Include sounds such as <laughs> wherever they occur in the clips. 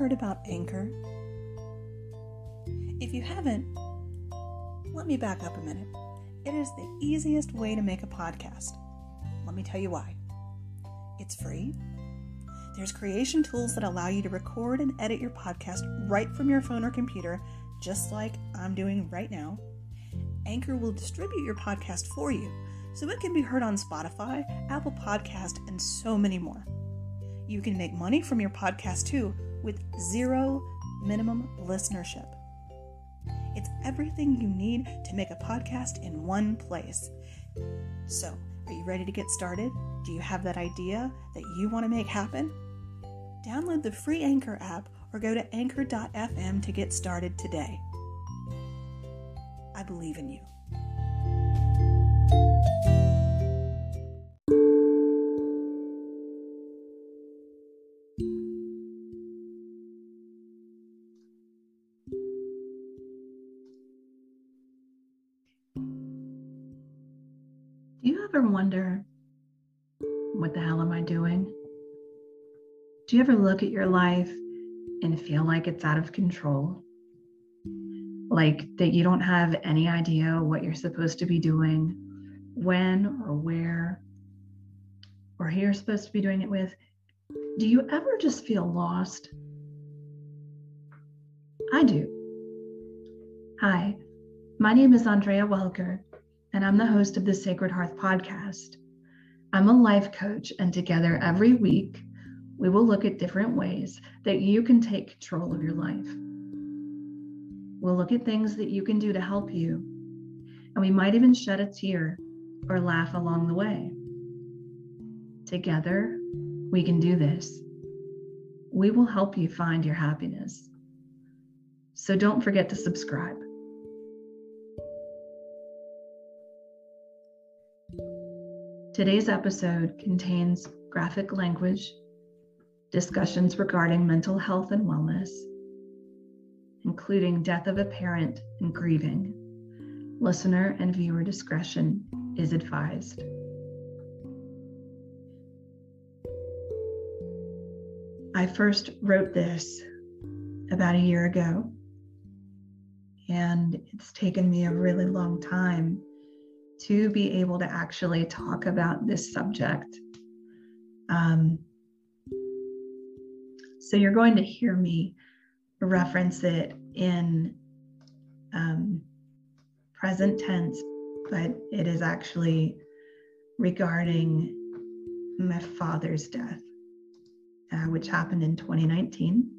heard about Anchor? If you haven't, let me back up a minute. It is the easiest way to make a podcast. Let me tell you why. It's free. There's creation tools that allow you to record and edit your podcast right from your phone or computer, just like I'm doing right now. Anchor will distribute your podcast for you so it can be heard on Spotify, Apple Podcast, and so many more. You can make money from your podcast too with zero minimum listenership. It's everything you need to make a podcast in one place. So, are you ready to get started? Do you have that idea that you want to make happen? Download the free Anchor app or go to anchor.fm to get started today. I believe in you. You ever look at your life and feel like it's out of control? Like that you don't have any idea what you're supposed to be doing, when or where, or who you're supposed to be doing it with? Do you ever just feel lost? I do. Hi, my name is Andrea Welker and I'm the host of the Sacred Hearth podcast. I'm a life coach, and together every week, we will look at different ways that you can take control of your life. We'll look at things that you can do to help you, and we might even shed a tear or laugh along the way. Together, we can do this. We will help you find your happiness. So don't forget to subscribe. Today's episode contains graphic language, discussions regarding mental health and wellness, including death of a parent and grieving. Listener and viewer discretion is advised. I first wrote this about a year ago, and it's taken me a really long time to be able to actually talk about this subject. Um, so you're going to hear me reference it in um, present tense, but it is actually regarding my father's death, uh, which happened in 2019.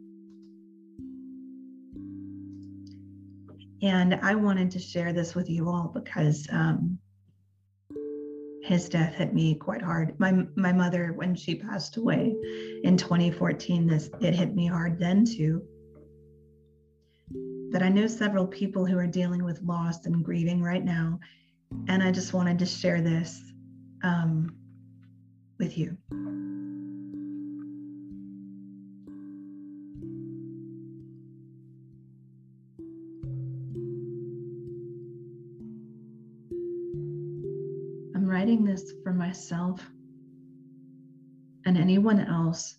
And I wanted to share this with you all because um, his death hit me quite hard. My my mother, when she passed away in 2014, this it hit me hard then too. But I know several people who are dealing with loss and grieving right now, and I just wanted to share this um, with you. For myself and anyone else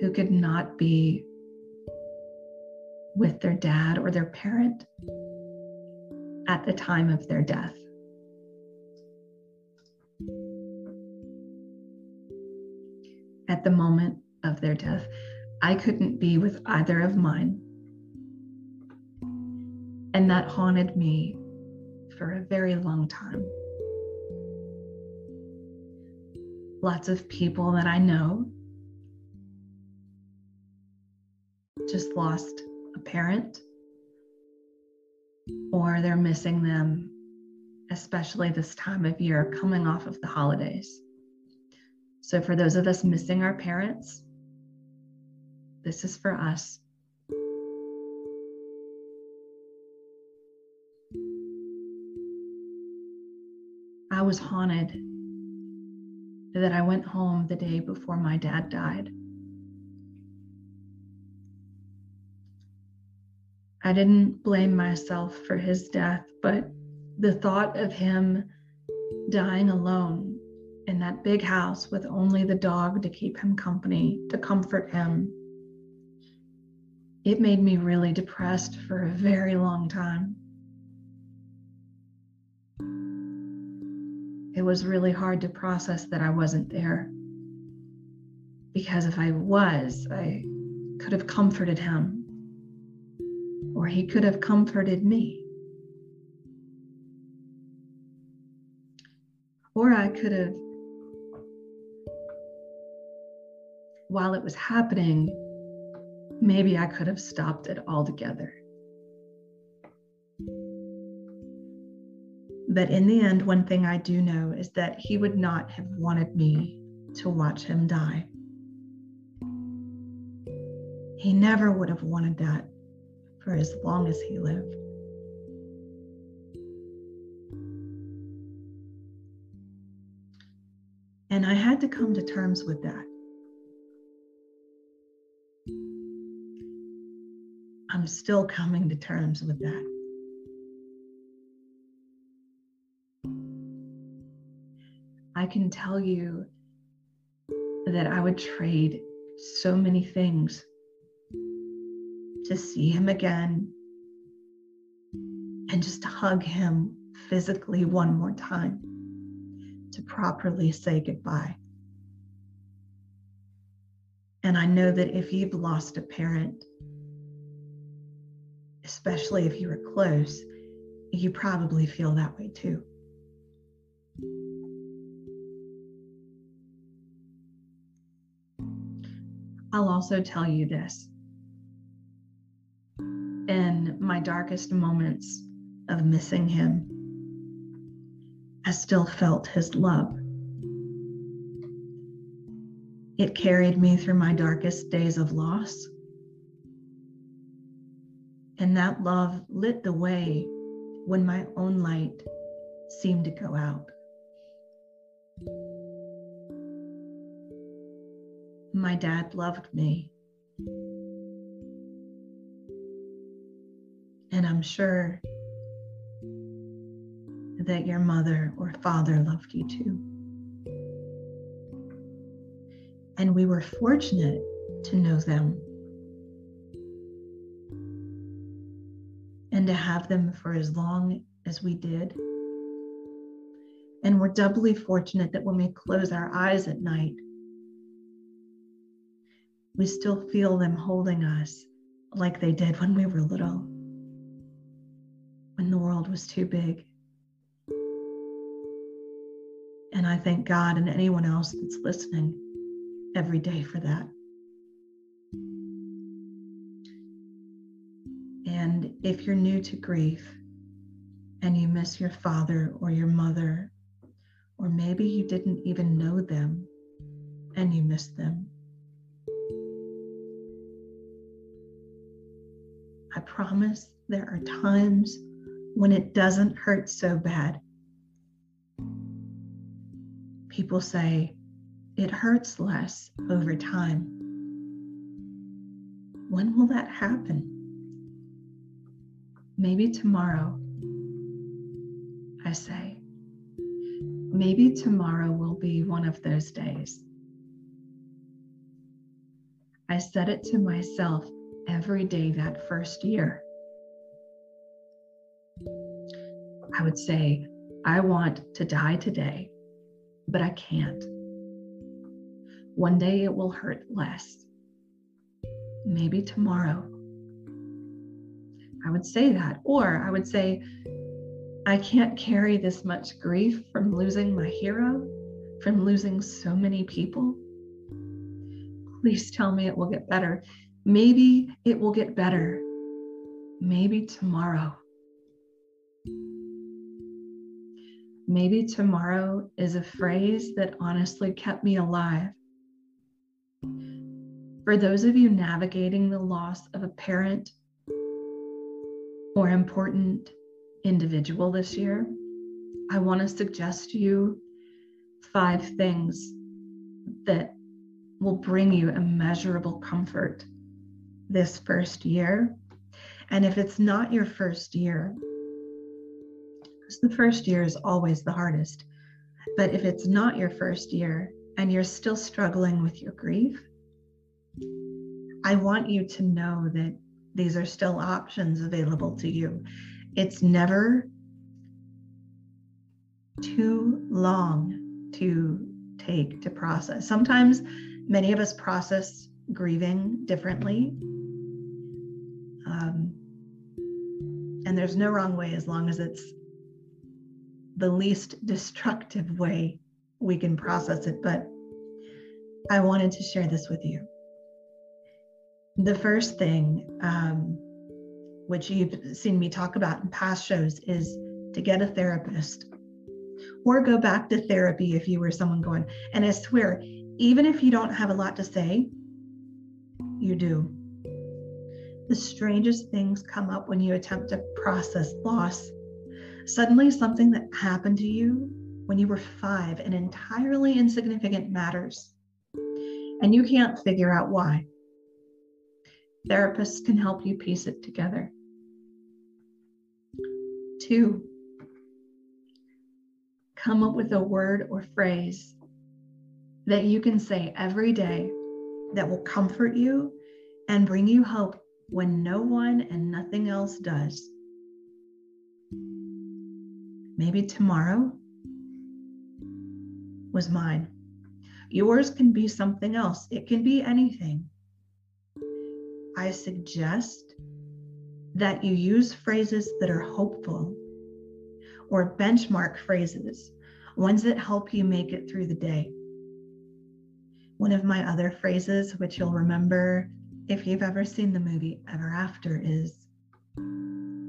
who could not be with their dad or their parent at the time of their death. At the moment of their death, I couldn't be with either of mine. And that haunted me for a very long time. Lots of people that I know just lost a parent or they're missing them, especially this time of year coming off of the holidays. So, for those of us missing our parents, this is for us. I was haunted that I went home the day before my dad died. I didn't blame myself for his death, but the thought of him dying alone in that big house with only the dog to keep him company, to comfort him, it made me really depressed for a very long time. Was really hard to process that I wasn't there. Because if I was, I could have comforted him, or he could have comforted me. Or I could have, while it was happening, maybe I could have stopped it altogether. But in the end, one thing I do know is that he would not have wanted me to watch him die. He never would have wanted that for as long as he lived. And I had to come to terms with that. I'm still coming to terms with that. Can tell you that I would trade so many things to see him again and just hug him physically one more time to properly say goodbye. And I know that if you've lost a parent, especially if you were close, you probably feel that way too. I'll also tell you this. In my darkest moments of missing him, I still felt his love. It carried me through my darkest days of loss and that love lit the way when my own light seemed to go out. My dad loved me. And I'm sure that your mother or father loved you too. And we were fortunate to know them and to have them for as long as we did. And we're doubly fortunate that when we close our eyes at night, we still feel them holding us like they did when we were little, when the world was too big. And I thank God and anyone else that's listening every day for that. And if you're new to grief and you miss your father or your mother, or maybe you didn't even know them and you miss them, I promise there are times when it doesn't hurt so bad. People say it hurts less over time. When will that happen? Maybe tomorrow, I say. Maybe tomorrow will be one of those days. I said it to myself every day that first year. I would say, I want to die today, but I can't. One day it will hurt less. Maybe tomorrow I would say that. Or I would say, I can't carry this much grief from losing my hero, from losing so many people. Please tell me it will get better. Maybe it will get better. Maybe tomorrow. Maybe tomorrow is a phrase that honestly kept me alive. For those of you navigating the loss of a parent or important individual this year, I want to suggest to you five things that will bring you immeasurable comfort this first year. And if it's not your first year, because the first year is always the hardest, but if it's not your first year and you're still struggling with your grief, I want you to know that these are still options available to you. It's never too long to take to process. Sometimes many of us process grieving differently. Um, and there's no wrong way as long as it's the least destructive way we can process it. But I wanted to share this with you. The first thing, um, which you've seen me talk about in past shows, is to get a therapist or go back to therapy if you were someone going. And I swear, even if you don't have a lot to say, you do. The strangest things come up when you attempt to process loss. Suddenly, something that happened to you when you were five and entirely insignificant matters, and you can't figure out why. Therapists can help you piece it together. Two, come up with a word or phrase that you can say every day that will comfort you and bring you hope when no one and nothing else does. Maybe tomorrow was mine. Yours can be something else, it can be anything. I suggest that you use phrases that are hopeful or benchmark phrases, ones that help you make it through the day. One of my other phrases, which you'll remember if you've ever seen the movie Ever After, is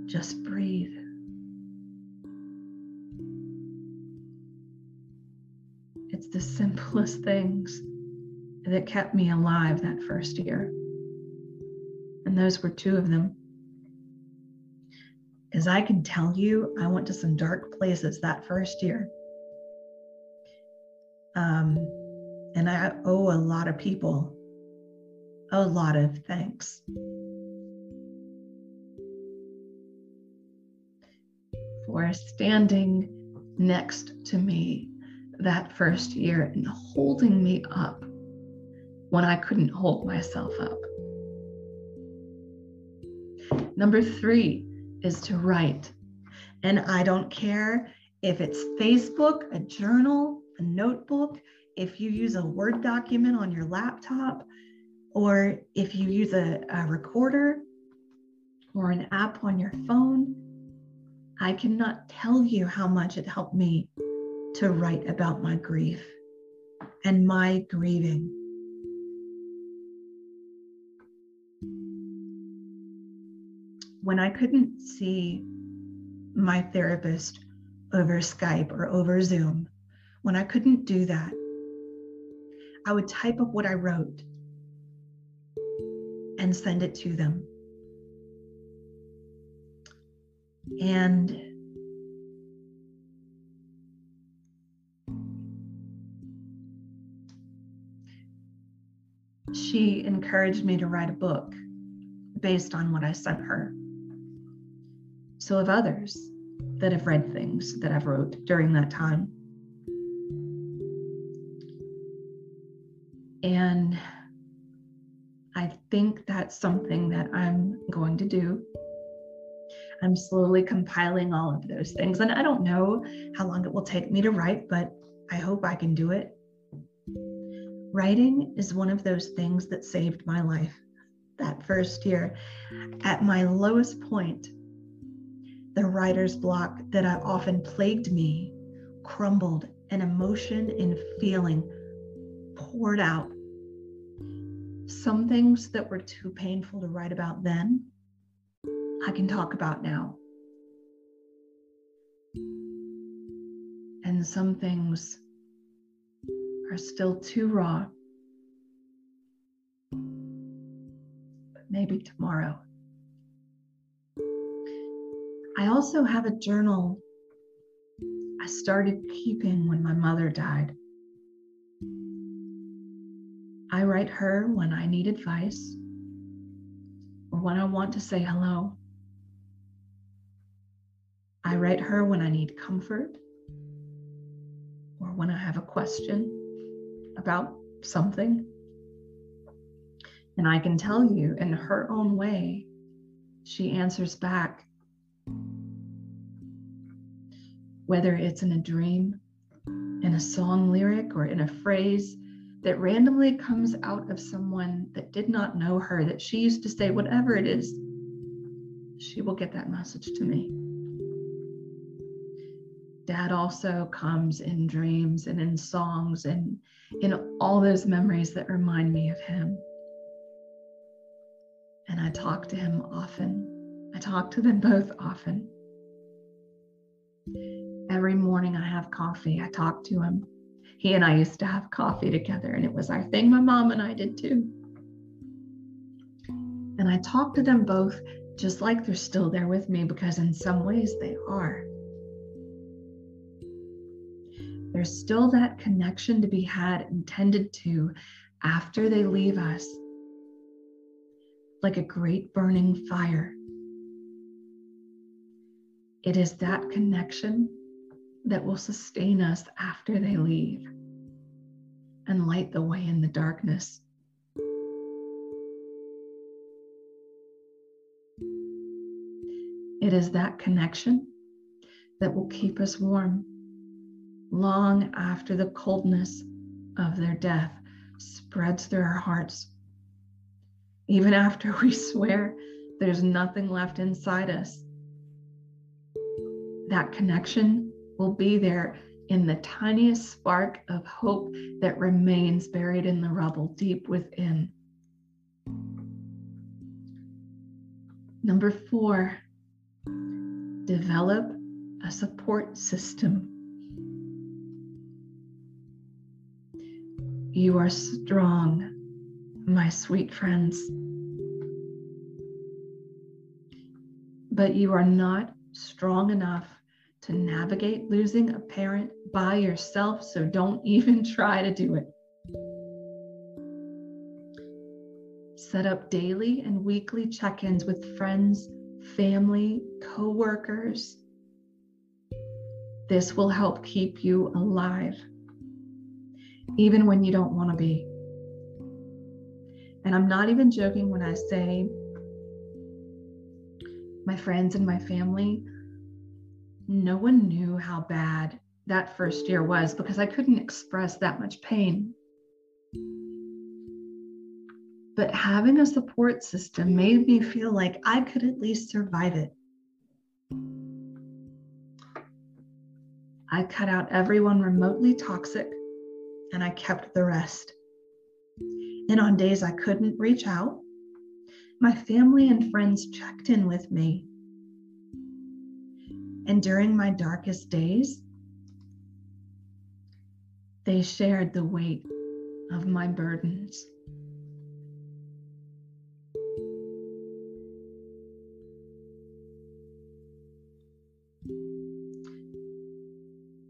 just breathe. It's the simplest things that kept me alive that first year. And those were two of them. As I can tell you, I went to some dark places that first year. Um, and I owe a lot of people a lot of thanks. For standing next to me that first year and holding me up when I couldn't hold myself up. Number three, is to write. And I don't care if it's Facebook, a journal, a notebook, if you use a Word document on your laptop, or if you use a, a recorder or an app on your phone. I cannot tell you how much it helped me to write about my grief and my grieving. when I couldn't see my therapist over Skype or over Zoom, when I couldn't do that, I would type up what I wrote and send it to them. And she encouraged me to write a book based on what I sent her so have others that have read things that I've wrote during that time. That's something that I'm going to do. I'm slowly compiling all of those things. And I don't know how long it will take me to write, but I hope I can do it. Writing is one of those things that saved my life that first year. At my lowest point, the writer's block that often plagued me crumbled and emotion and feeling poured out. Some things that were too painful to write about then, I can talk about now. And some things are still too raw. But maybe tomorrow. I also have a journal I started keeping when my mother died. I write her when I need advice or when I want to say hello. I write her when I need comfort or when I have a question about something. And I can tell you in her own way she answers back. Whether it's in a dream, in a song lyric, or in a phrase that randomly comes out of someone that did not know her, that she used to say, whatever it is, she will get that message to me. Dad also comes in dreams and in songs and in all those memories that remind me of him. And I talk to him often. I talk to them both often. Every morning I have coffee, I talk to him. He and I used to have coffee together, and it was our thing. My mom and I did too. And I talk to them both just like they're still there with me because, in some ways, they are. There's still that connection to be had and tended to after they leave us, like a great burning fire. It is that connection that will sustain us after they leave and light the way in the darkness. It is that connection that will keep us warm long after the coldness of their death spreads through our hearts. Even after we swear there's nothing left inside us, that connection will be there in the tiniest spark of hope that remains buried in the rubble deep within. Number four, develop a support system. You are strong, my sweet friends. But you are not strong enough to navigate losing a parent by yourself, so don't <laughs> even try to do it. Set up daily and weekly check ins with friends, family, co workers. This will help keep you alive, even when you don't want to be. And I'm not even joking when I say my friends and my family no one knew how bad that first year was because I couldn't express that much pain. But having a support system made me feel like I could at least survive it. I cut out everyone remotely toxic and I kept the rest. And on days I couldn't reach out, my family and friends checked in with me and during my darkest days, they shared the weight of my burdens.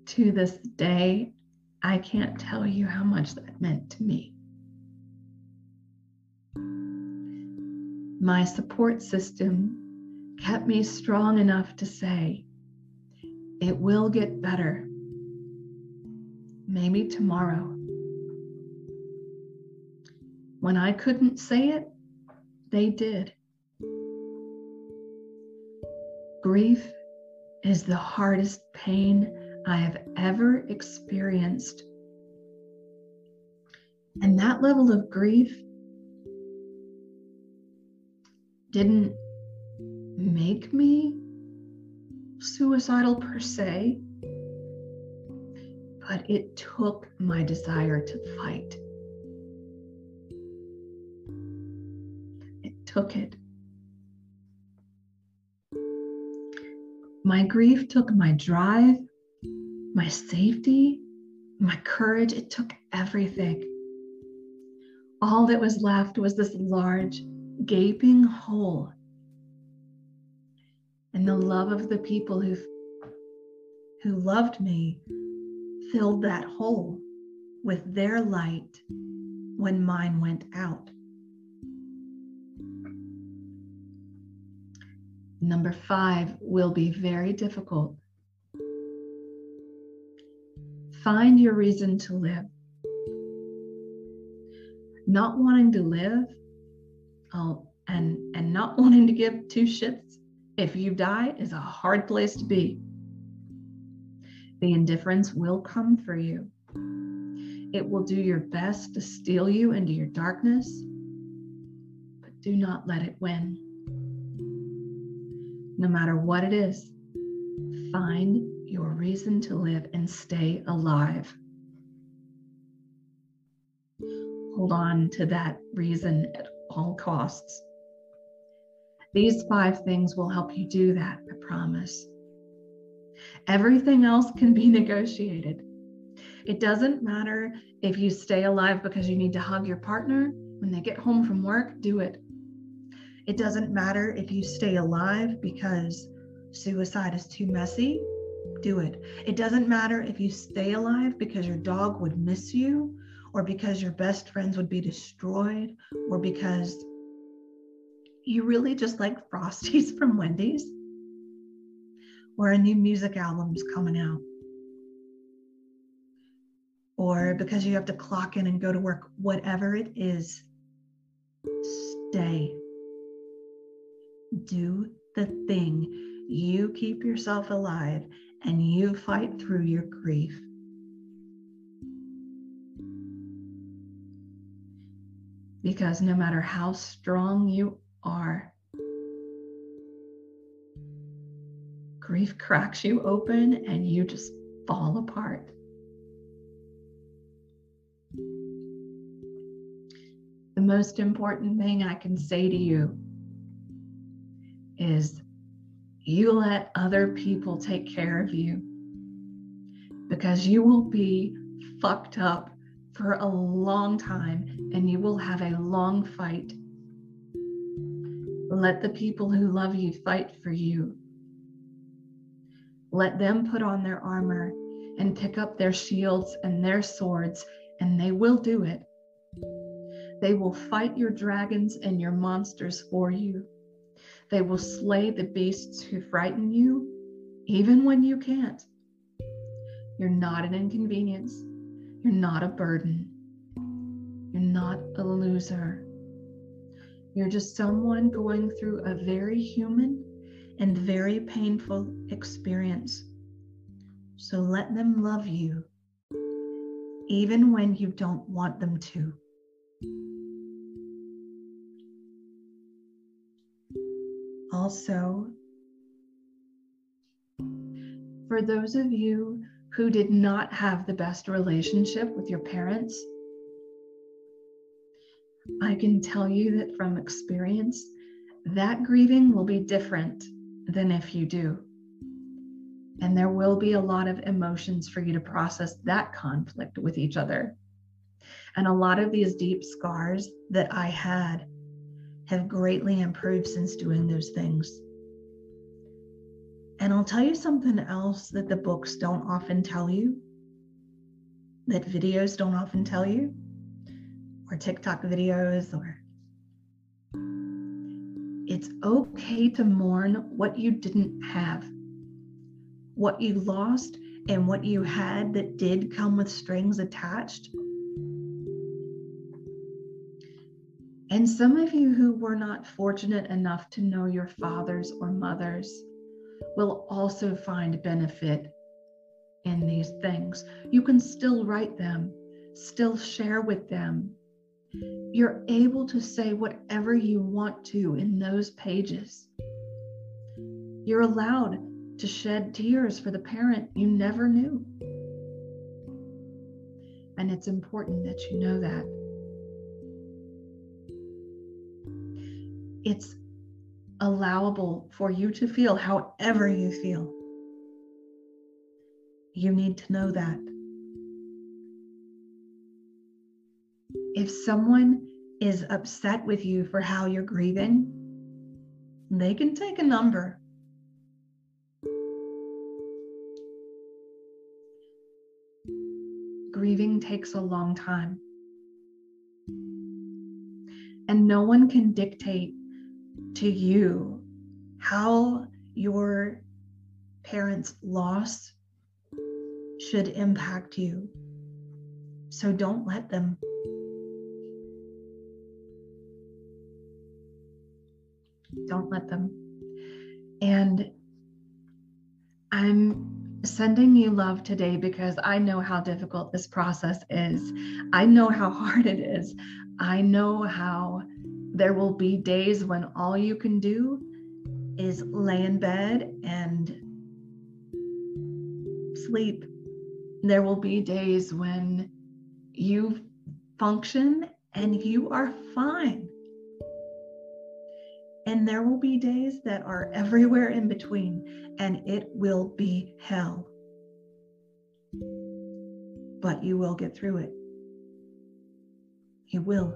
To this day, I can't tell you how much that meant to me. My support system kept me strong enough to say, it will get better. Maybe tomorrow. When I couldn't say it, they did. Grief is the hardest pain I have ever experienced. And that level of grief didn't make me suicidal per se, but it took my desire to fight. It took it. My grief took my drive, my safety, my courage. It took everything. All that was left was this large, gaping hole and the love of the people who who loved me filled that hole with their light when mine went out. Number five will be very difficult. Find your reason to live. Not wanting to live, I'll and and not <laughs> wanting to give two shits if you die is a hard place to be. The indifference will come for you. It will do your best to steal you into your darkness, but do not let it win. No matter what it is, find your reason to live and stay alive. Hold on to that reason at all costs. These five things will help you do that, I promise. Everything else can be <laughs> negotiated. It doesn't matter if you stay alive because you need to hug your partner when they get home from work, do it. It doesn't matter if you stay alive because suicide is too messy, do it. It doesn't matter if you stay alive because your dog would miss you or because your best friends would be destroyed or because you really just like Frosties <laughs> from Wendy's or a new music album's coming out or because you have to clock in and go to work, whatever it is, stay. Do the thing. You keep yourself alive and you fight through your grief. Because no matter how strong you are, grief cracks you open and you just fall apart. The most important thing I can say to you is you let other people take care of you because you will be fucked up for a long time and you will have a long fight. Let the people who love you fight for you. Let them put on their armor and pick up their shields and their swords, and they will do it. They will fight your dragons and your monsters for you. They will slay the beasts who frighten you, even when you can't. You're not an inconvenience. You're not a burden. You're not a loser. You're just someone going through a very human and very painful experience. So let them love you, even when you don't want them to. Also, for those of you who did not have the best relationship with your parents, I can tell you that from experience, that grieving will be different than if you do. And there will be a lot of emotions for you to process that conflict with each other. And a lot of these deep scars that I had have greatly improved since doing those things. And I'll tell you something else that the books don't often tell you, that videos don't often tell you, or TikTok videos, or it's okay to mourn what you didn't have, what you lost, and what you had that did come with strings attached And some of you who were not fortunate enough to know your fathers or mothers will also find benefit in these things. You can still write them, still share with them. You're able to say whatever you want to in those pages. You're allowed to shed tears for the parent you never knew. And it's important that you know that. it's allowable for you to feel however you feel. You need to know that. If someone is upset with you for how you're grieving, they can take a number. Grieving takes a long time. And no one can dictate to you how your parents' loss should impact you. So don't let them. Don't let them. And I'm sending you love today because I know how difficult this process is. I know how hard it is. I know how there will be days when all you can do is lay in bed and sleep. There will be days when you function and you are fine. And there will be days that are everywhere in between, and it will be hell. But you will get through it. You will.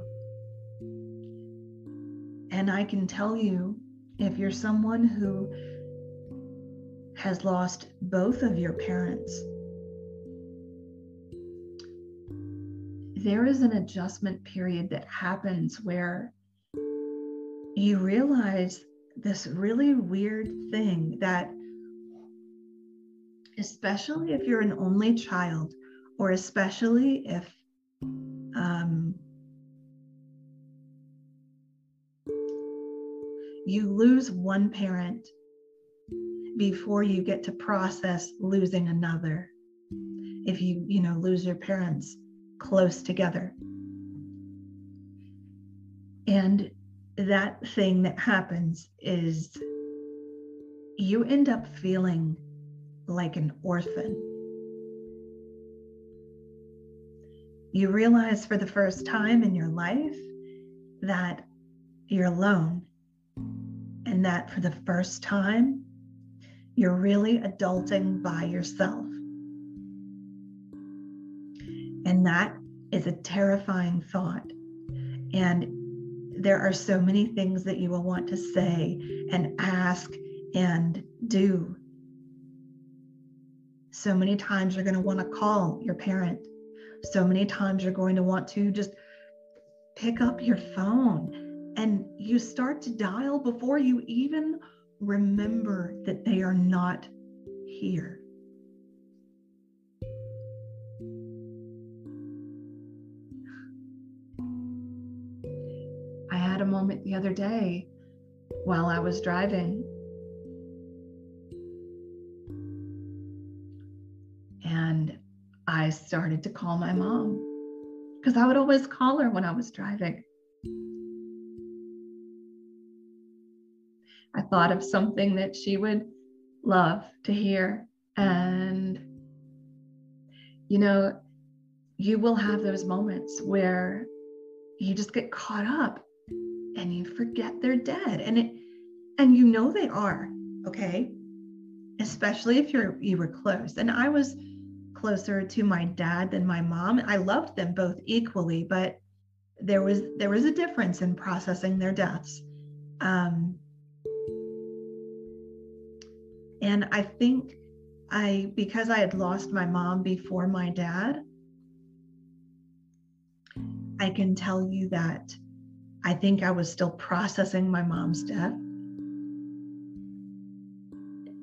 And I can tell you if you're someone who has lost both of your parents, there is an adjustment period that happens where you realize this really weird thing that, especially if you're an only child, or especially if um, you lose one parent before you get to process losing another. If you you know lose your parents close together. And that thing that happens is you end up feeling like an orphan. You realize for the first time in your life that you're alone, and that for the first time, you're really adulting by yourself. And that is a terrifying thought. And there are so many things that you will want to say and ask and do. So many times you're going to want to call your parent. So many times you're going to want to just pick up your phone and you start to dial before you even remember that they are not here. A moment the other day while I was driving. And I started to call my mom because I would always call her when I was driving. I thought of something that she would love to hear. And, you know, you will have those moments where you just get caught up and you forget they're dead. And it and you know they are okay? Especially if you're you were close. And i was closer to my dad than my mom. I loved them both equally but there was there was a difference in processing their deaths. Um and i think i because i had lost my mom before my dad i can tell you that I think I was still processing my mom's death.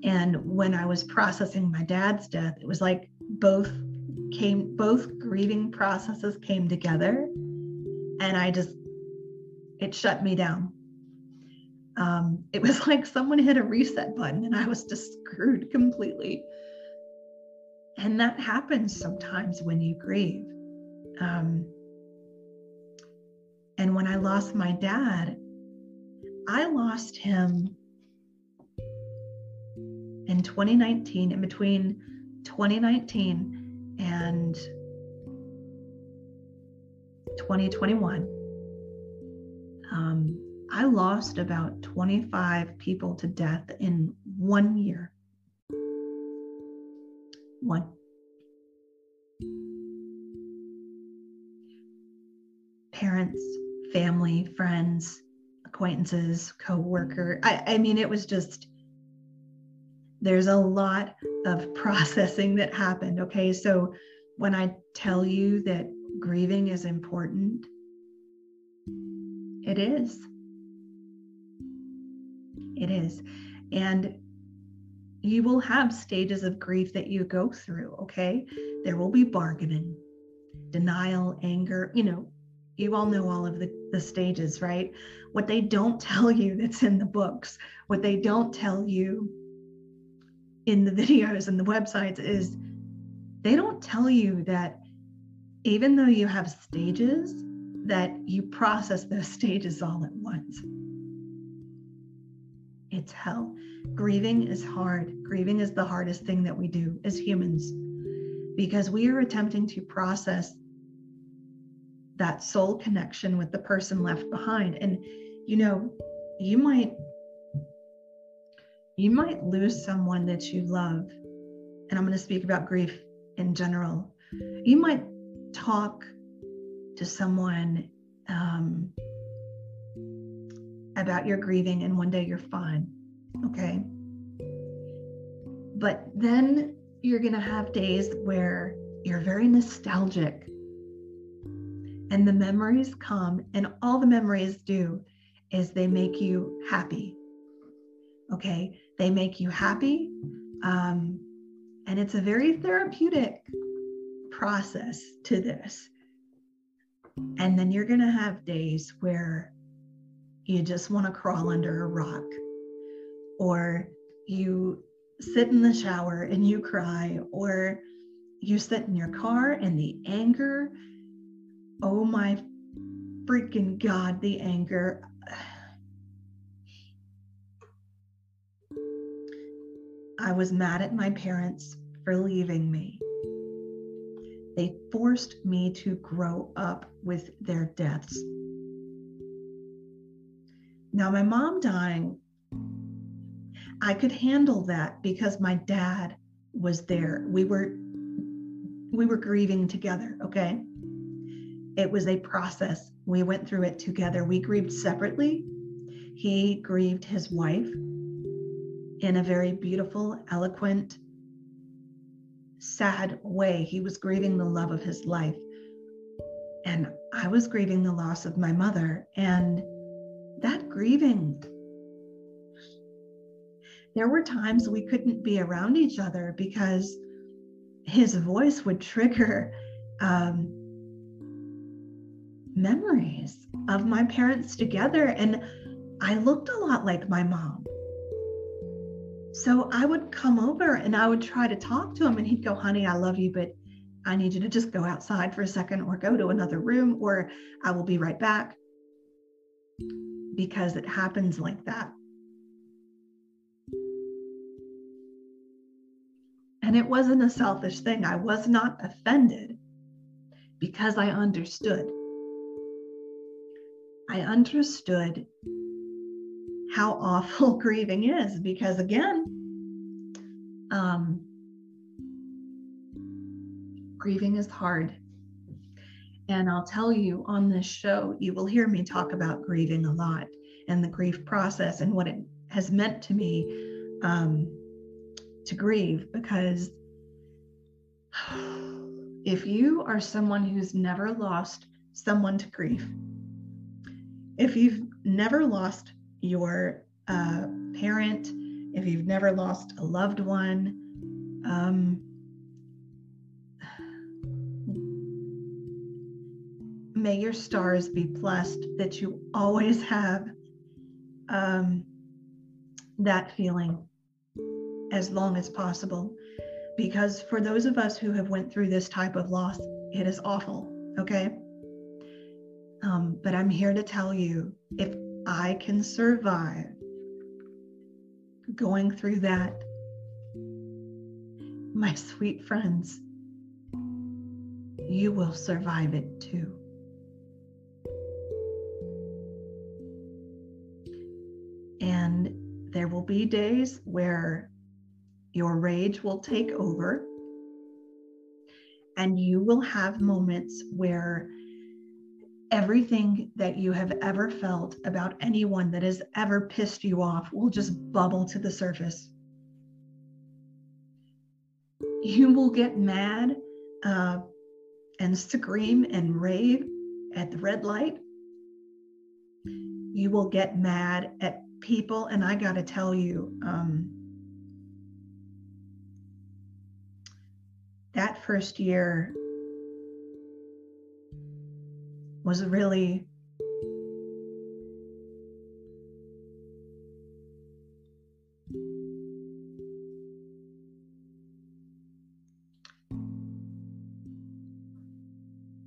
And when I was processing my dad's death, it was like both came, both grieving processes came together. And I just, it shut me down. Um, it was <laughs> like someone hit a reset button and I was just screwed completely. And that happens sometimes when you grieve. Um, and when I lost my dad, I lost him in 2019, in between 2019 and 2021. Um, I lost about 25 people to death in one year. One. Parents, family, friends, acquaintances, co-worker. I, I mean, it was just there's a lot of <laughs> processing that happened. Okay. So when I tell you that grieving is important, it is. It is. And you will have stages of grief that you go through. Okay. There will be bargaining, denial, anger, you know, you all know all of the, the stages, right? What they don't tell you that's in the books, what they don't tell you in the <laughs> videos and the websites is they don't tell you that even though you have stages, that you process those <laughs> stages all at once. It's hell. Grieving is hard. Grieving is the hardest thing that we do as humans because we are attempting to process that soul connection with the person left behind. And, you know, you might you might lose someone that you love. And i'm going to speak about grief in general. You might talk to someone um, about your grieving and one day you're fine okay? But then you're going to have days where you're very nostalgic and the memories come and all the memories do is they make you happy. Okay? They make you happy um, and it's a very therapeutic process to this. And then you're going to have days where you just want to crawl under a rock or you sit in the shower and you cry or you sit in your car and the anger oh my freaking god the anger I was mad at my parents for leaving me. They forced me to grow up with their deaths. Now, my mom dying, I could handle that because my dad was there. We were we were grieving together, okay? It was a process. We went through it together. We grieved separately. He grieved his wife in a very beautiful, eloquent, sad way. He was grieving the love of his life. And I was grieving the loss of my mother. And that grieving, there were times we couldn't be around each other because his voice would trigger um, memories of my parents together. And I looked a lot like my mom. So I would come over and I would try to talk to him, and he'd go, Honey, I love you, but I need you to just go outside for a second or go to another room, or I will be right back. Because it happens like that. And it wasn't a selfish thing. I was not offended because I understood. I understood how awful <laughs> grieving is because again um, grieving is hard. And i'll tell you on this show you will hear me talk about grieving a lot and the grief process and what it has meant to me um, to grieve because <sighs> if you are someone who's never lost someone to grief if you've never lost your uh, parent, if you've never lost a loved one, um, may your stars be blessed that you always have um, that feeling as long as possible. Because for those of us who have went through this type of loss it is awful okay but i'm here to tell you if I can survive going through that. My sweet friends, you will survive it too. And there will be days where your rage will take over, and you will have moments where everything that you have ever felt about anyone that has ever pissed you off will just bubble to the surface. You will get mad uh, and scream and rave at the red light. You will get mad at people. And I got to tell you, um, that first year was really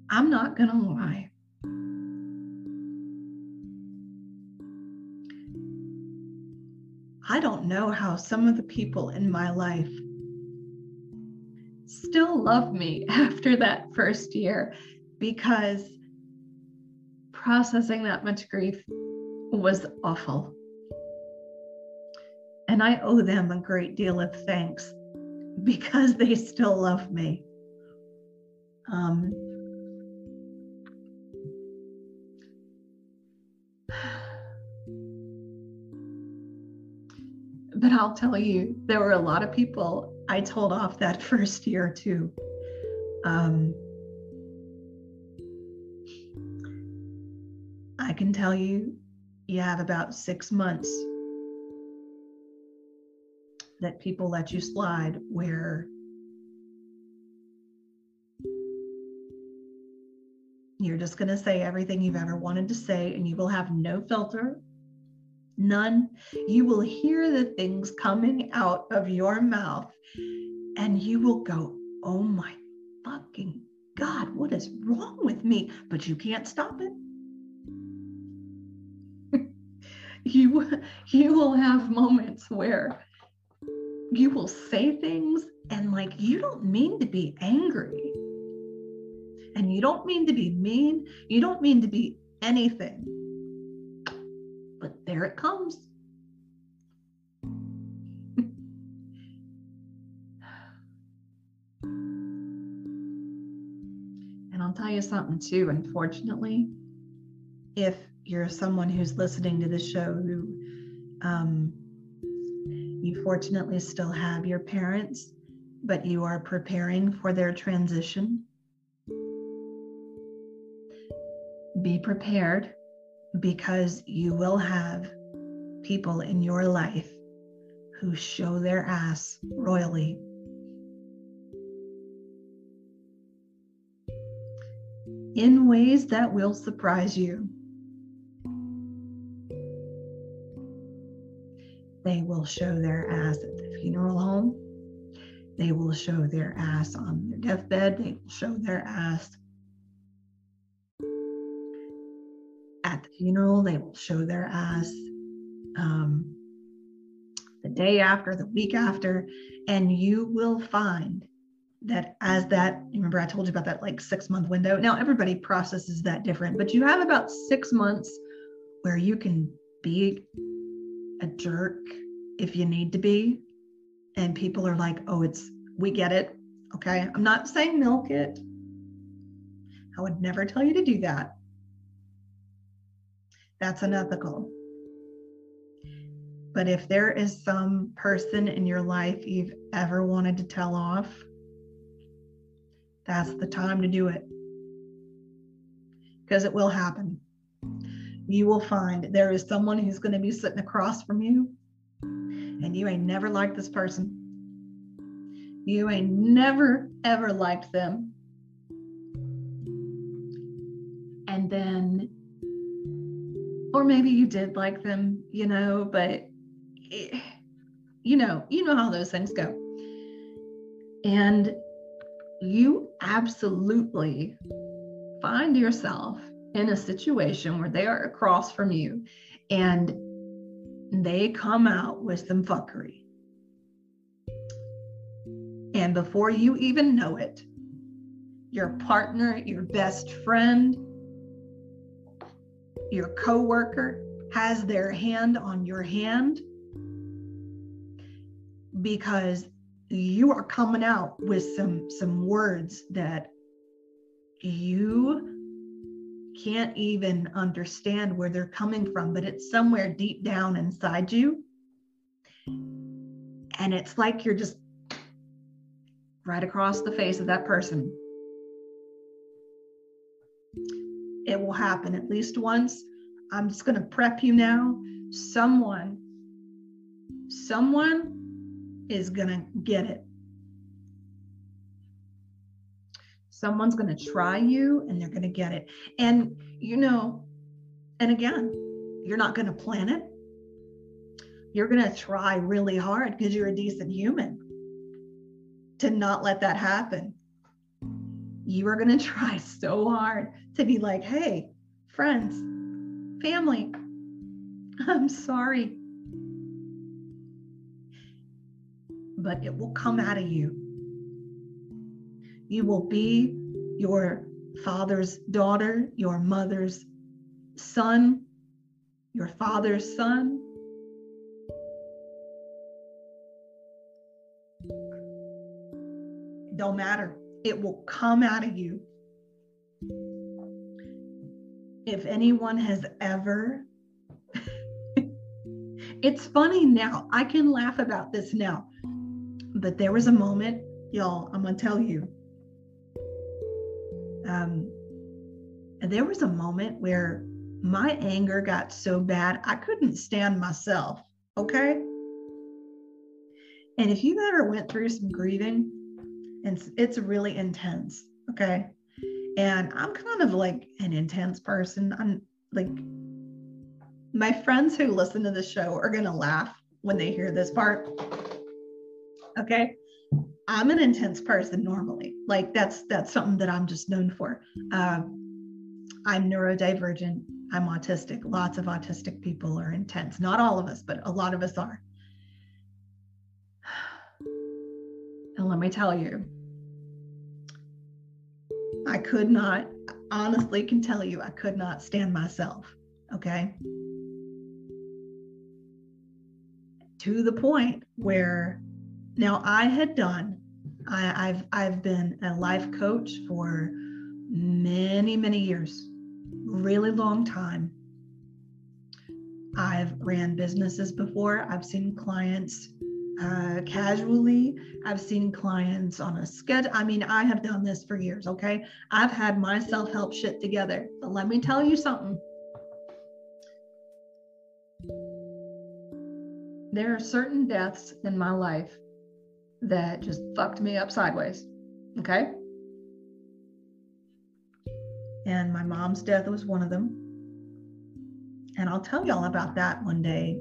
I'm not going to lie. I don't know how some of the people in my life still love me <laughs> after that first year because processing that much grief was awful. And I owe them a great deal of thanks because they still love me. Um, but I'll tell you, there were a lot of people I told off that <laughs> first year too. Um, can tell you, you have about six months that people let you slide where you're just going to say everything you've ever wanted to say and you will have no filter none. You will hear the things coming out of your mouth and you will go, oh my fucking God, what is wrong with me? But you can't stop it. You, you will have moments where you will say things and like you don't mean to be angry. And you don't mean to be mean. You don't mean to be anything. But there it comes. <laughs> and I'll tell you something too, unfortunately, if you're someone who's listening to the show who um, you fortunately still have your parents, but you are preparing for their transition. Be prepared because you will have people in your life who show their ass royally. In ways that will surprise you. They will show their ass at the funeral home. They will show their ass on their deathbed. They will show their ass at the funeral, they will show their ass um, the day after, the week after, and you will find that as that remember i told you about that like six month window now everybody processes that different but you have about six months where you can be a jerk if you need to be and people are like oh it's we get it okay i'm not saying milk it i would never tell you to do that that's unethical. But if there is some person in your life you've ever wanted to tell off, that's the time to do it. Because it will happen. You will find there is someone who's going to be sitting across from you, and you ain't never liked this person. You ain't never, ever liked them. And then or maybe you did like them, you know, but it, you know, you know how those things go. And you absolutely find yourself in a situation where they are across from you and they come out with some fuckery. And before you even know it, your partner, your best friend, your coworker has their hand on your hand because you are coming out with some some words that you can't even understand where they're coming from but it's somewhere deep down inside you and it's like you're just right across the face of that person it will happen at least once. I'm just going to prep you now. Someone, someone is going to get it. Someone's going to try you and they're going to get it. And, you know, and again, you're not going to plan it. You're going to try really hard because you're a decent human to not let that happen. You are going <laughs> to try so hard to be like, hey, friends, family, I'm sorry. But it will come out of you. You will be your father's daughter, your mother's son, your father's son. Don't matter. It will come out of you. If anyone has ever, <laughs> it's funny now. I can laugh about this now. But there was a moment, y'all, I'm going to tell you. Um, there was a moment where my anger got so bad, I couldn't stand myself. Okay. And if you've ever went through some grieving, and it's really intense. Okay. And I'm kind of like an intense person. I'm like, my friends who listen to the show are going to laugh when they hear this part. Okay. I'm an intense person normally. Like that's that's something that I'm just known for. Uh, I'm neurodivergent. I'm autistic. Lots of autistic people are intense. Not all of us, but a lot of us are. <sighs> And let me tell you, I could not, honestly, can tell you, I could not stand myself. Okay. To the point where now I had done, I, I've I've been a life coach for many, many years really long time. I've ran businesses before. I've seen clients uh, casually. I've seen clients on a schedule. I mean, I have done this for years, okay? I've had my self help shit together. But let me tell you something. There are certain deaths in my life that just fucked me up sideways, okay? And my mom's death was one of them. And I'll tell y'all about that one day.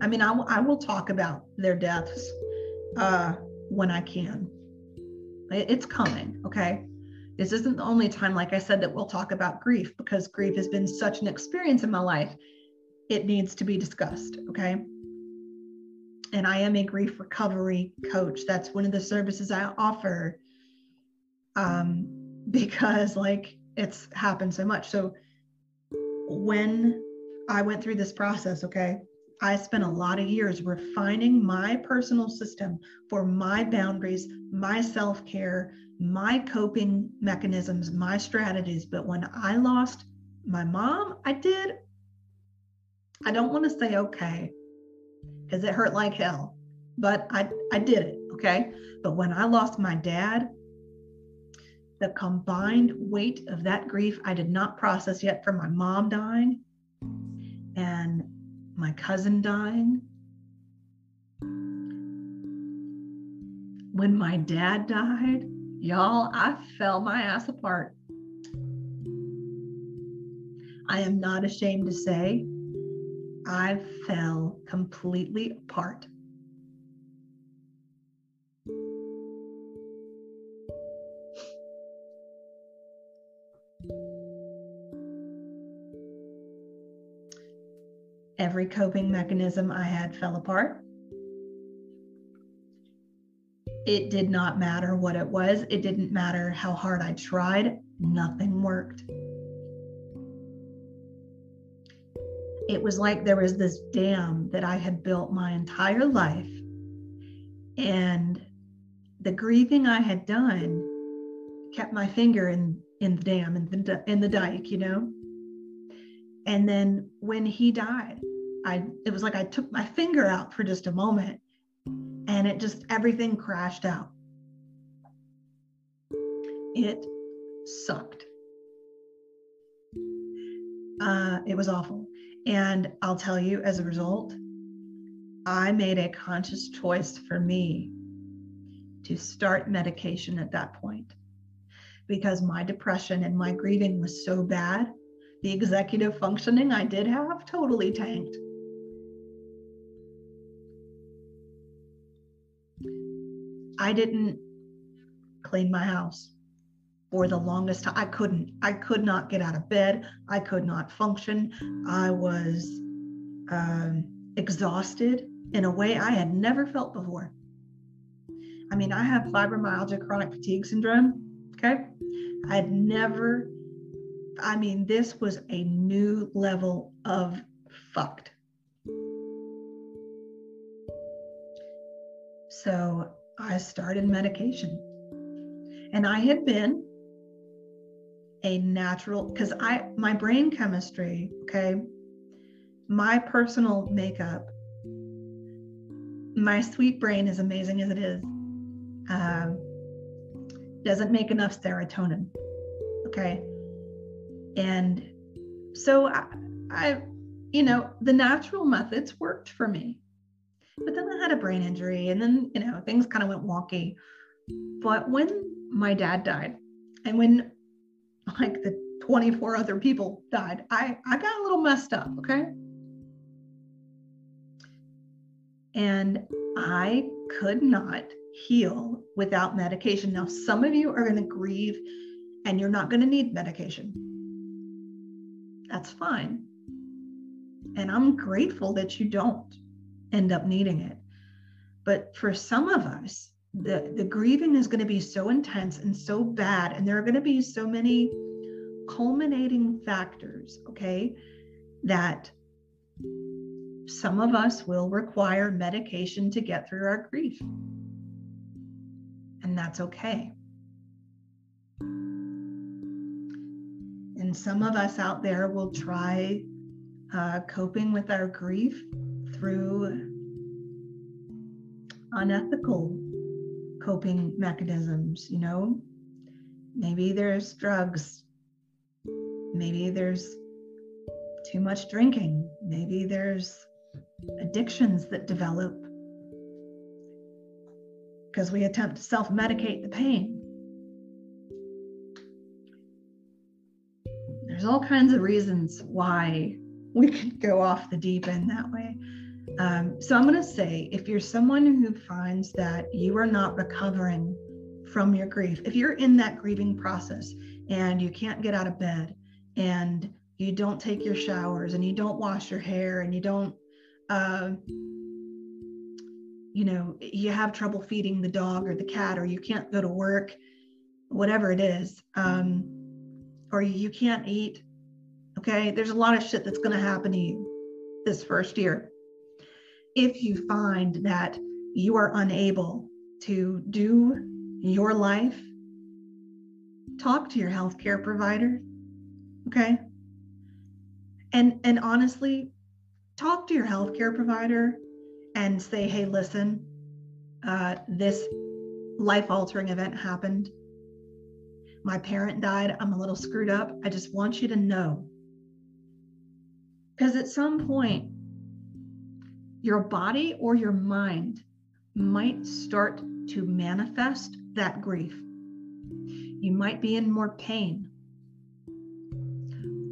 I mean, I, w- I will talk about their deaths uh, when I can. It, it's coming, okay? This isn't the only time, like I said, that we'll talk about grief because grief has been such an experience in my life. It needs to be discussed, okay? And I am a grief recovery coach. That's one of the services I offer. Um, <laughs> because, like, it's happened so much. So when I went through this process, okay, I spent a lot of years refining my personal system for my boundaries, my self care, my coping mechanisms, my strategies. But when I lost my mom, I did, I don't want to say okay, because it hurt like hell, but I, I did it, okay? But when I lost my dad, the combined weight of that grief I did not process yet from my mom dying and my cousin dying. When my dad died, y'all, I fell my ass apart. I am not ashamed to say I fell completely apart. every coping mechanism I had fell apart. It did not matter what it was, it didn't matter how hard I tried, nothing worked. It was like there was this dam that I had built my entire life. And the grieving I had done kept my finger in, in the dam, in the, in the dike, you know? And then when he died, I it was like I took my finger out for just a moment and it just everything crashed out. It sucked. Uh, it was awful. And I'll tell you, as a result, I made a conscious choice for me to start medication at that point because my depression and my grieving was so bad. The executive functioning I did have totally tanked. I didn't clean my house for the longest time. I couldn't. I could not get out of bed. I could not function. I was um, exhausted in a way I had never felt before. I mean, I have fibromyalgia chronic fatigue syndrome. Okay. I had never, I mean, this was a new level of fucked. So I started medication. And I had been a natural, because I, my brain chemistry, okay, my personal makeup, my sweet brain, as amazing as it is, um, doesn't make enough serotonin. Okay. And so I, I, you know, the natural methods worked for me. But then I had a brain injury and then, you know, things kind of went wonky. But when my dad died and when like the 24 other people died, I, I got a little messed up. Okay. And I could not heal without medication. Now, some of you are going to grieve and you're not going to need medication. That's fine. And I'm grateful that you don't end up needing it. But for some of us, the, the grieving is going to be so intense and so bad, and there are going to be so many culminating factors, okay, that some of us will require medication to get through our grief and that's okay. And some of us out there will try uh, coping with our grief through unethical coping mechanisms, you know? Maybe there's drugs. Maybe there's too much drinking. Maybe there's addictions that develop because we attempt to self medicate the pain. There's all kinds of reasons why we could go off the deep end that way. Um, so I'm going to say if you're someone who finds that you are not recovering from your grief, if you're in that grieving process and you can't get out of bed and you don't take your showers and you don't wash your hair and you don't uh, you know you have trouble feeding the dog or the cat or you can't go to work whatever it is um, or you can't eat okay? There's a lot of shit that's going to happen to you this first year. If you find that you are unable to do your life talk to your healthcare provider okay and and honestly talk to your healthcare provider and say, hey, listen, uh, this life altering event happened. My parent died. I'm a little screwed up. I just want you to know. Because at some point, your body or your mind might start to manifest that grief. You might be in more pain,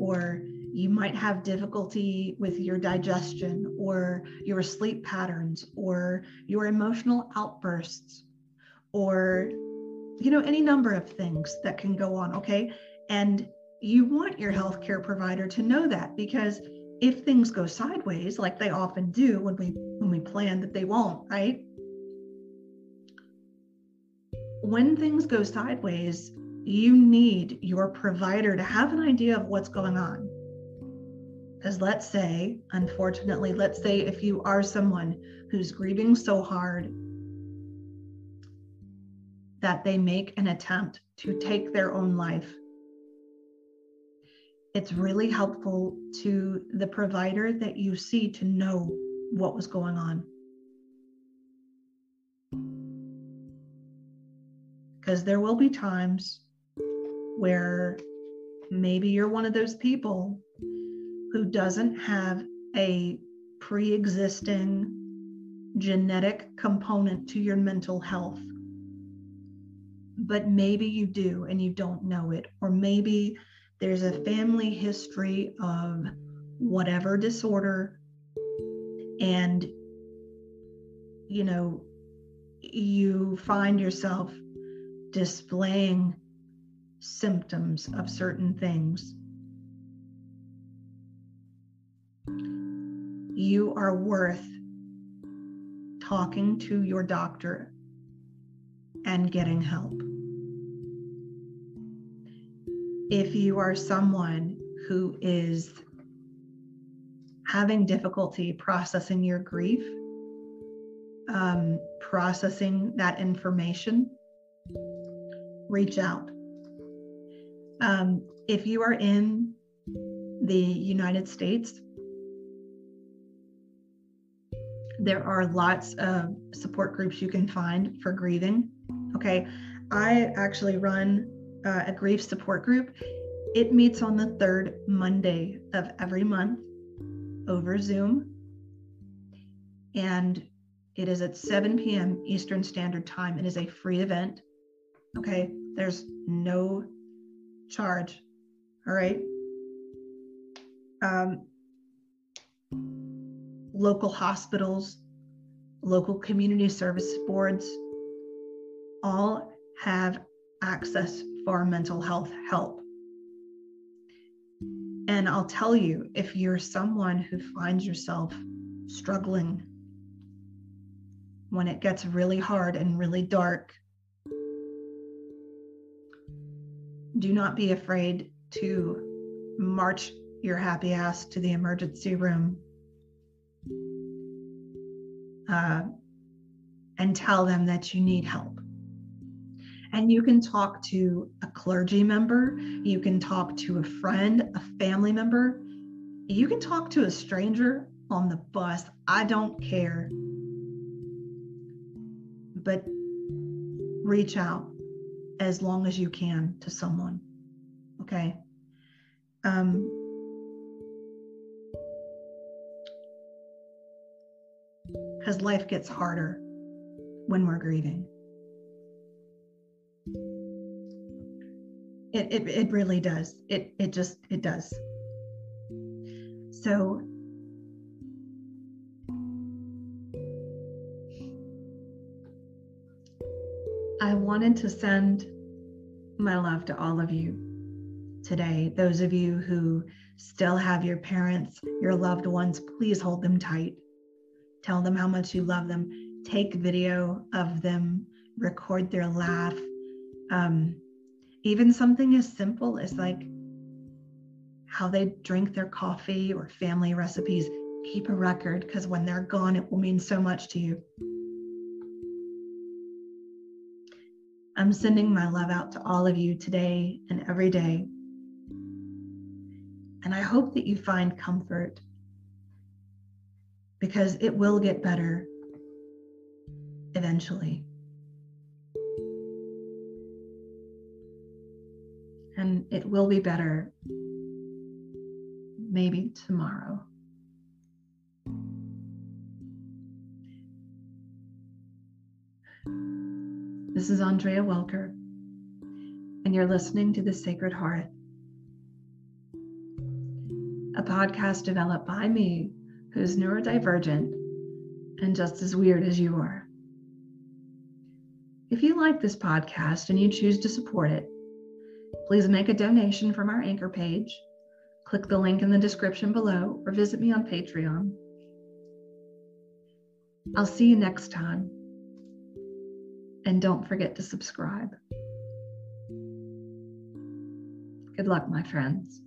or you might have difficulty with your digestion or your sleep patterns or your emotional outbursts or you know any number of things that can go on okay? And you want your healthcare provider to know that because if things go sideways like they often do when we when we plan that they won't right? When things go sideways you need your provider to have an idea of what's going on because let's say, unfortunately, let's say if you are someone who's grieving so hard that they make an attempt to take their own life, it's really helpful to the provider that you see to know what was going on. Because there will be times where maybe you're one of those people who doesn't have a pre existing genetic component to your mental health. but maybe you do and you don't know it. Or maybe there's a family history of whatever disorder and you know you find yourself displaying symptoms of certain things you are worth talking to your doctor and getting help. If you are someone who is having difficulty processing your grief, um, processing that information, reach out. Um, if you are in the United States, there are lots of support groups you can find for grieving. Okay. I actually run uh, a grief support group. It meets on the third Monday of every month over Zoom. And it is at 7 p.m. Eastern Standard Time. It is a free event. Okay. There's no charge. All right. Um, local hospitals, local community service boards, all have access for mental health help. And I'll tell you, if you're someone who finds yourself struggling when it gets really hard and really dark, do not be afraid to march your happy ass to the emergency room uh, and tell them that you need help. And you can talk to a clergy member, you can talk to a friend, a family member, you can talk to a stranger on the bus. I don't care. But reach out as long as you can to someone. Okay. Um, because life gets harder when we're grieving. It, it, it really does. It, it just, it does. So I wanted to send my love to all of you today. Those of you who still have your parents, your loved ones, please hold them tight tell them how much you love them, take video of them, record their laugh. Um, even something as simple as like how they drink their coffee or family recipes. Keep a record because when they're gone, it will mean so much to you. I'm sending my love out to all of you today and every day. And I hope that you find comfort because it will get better eventually. And it will be better maybe tomorrow. This is Andrea Welker, and you're listening to The Sacred Hearth, a podcast developed by me who's neurodivergent and just as weird as you are. If you like this podcast and you choose to support it, please make a donation from our anchor page. Click the link in the description below or visit me on Patreon. I'll see you next time. And don't forget to subscribe. Good luck, my friends.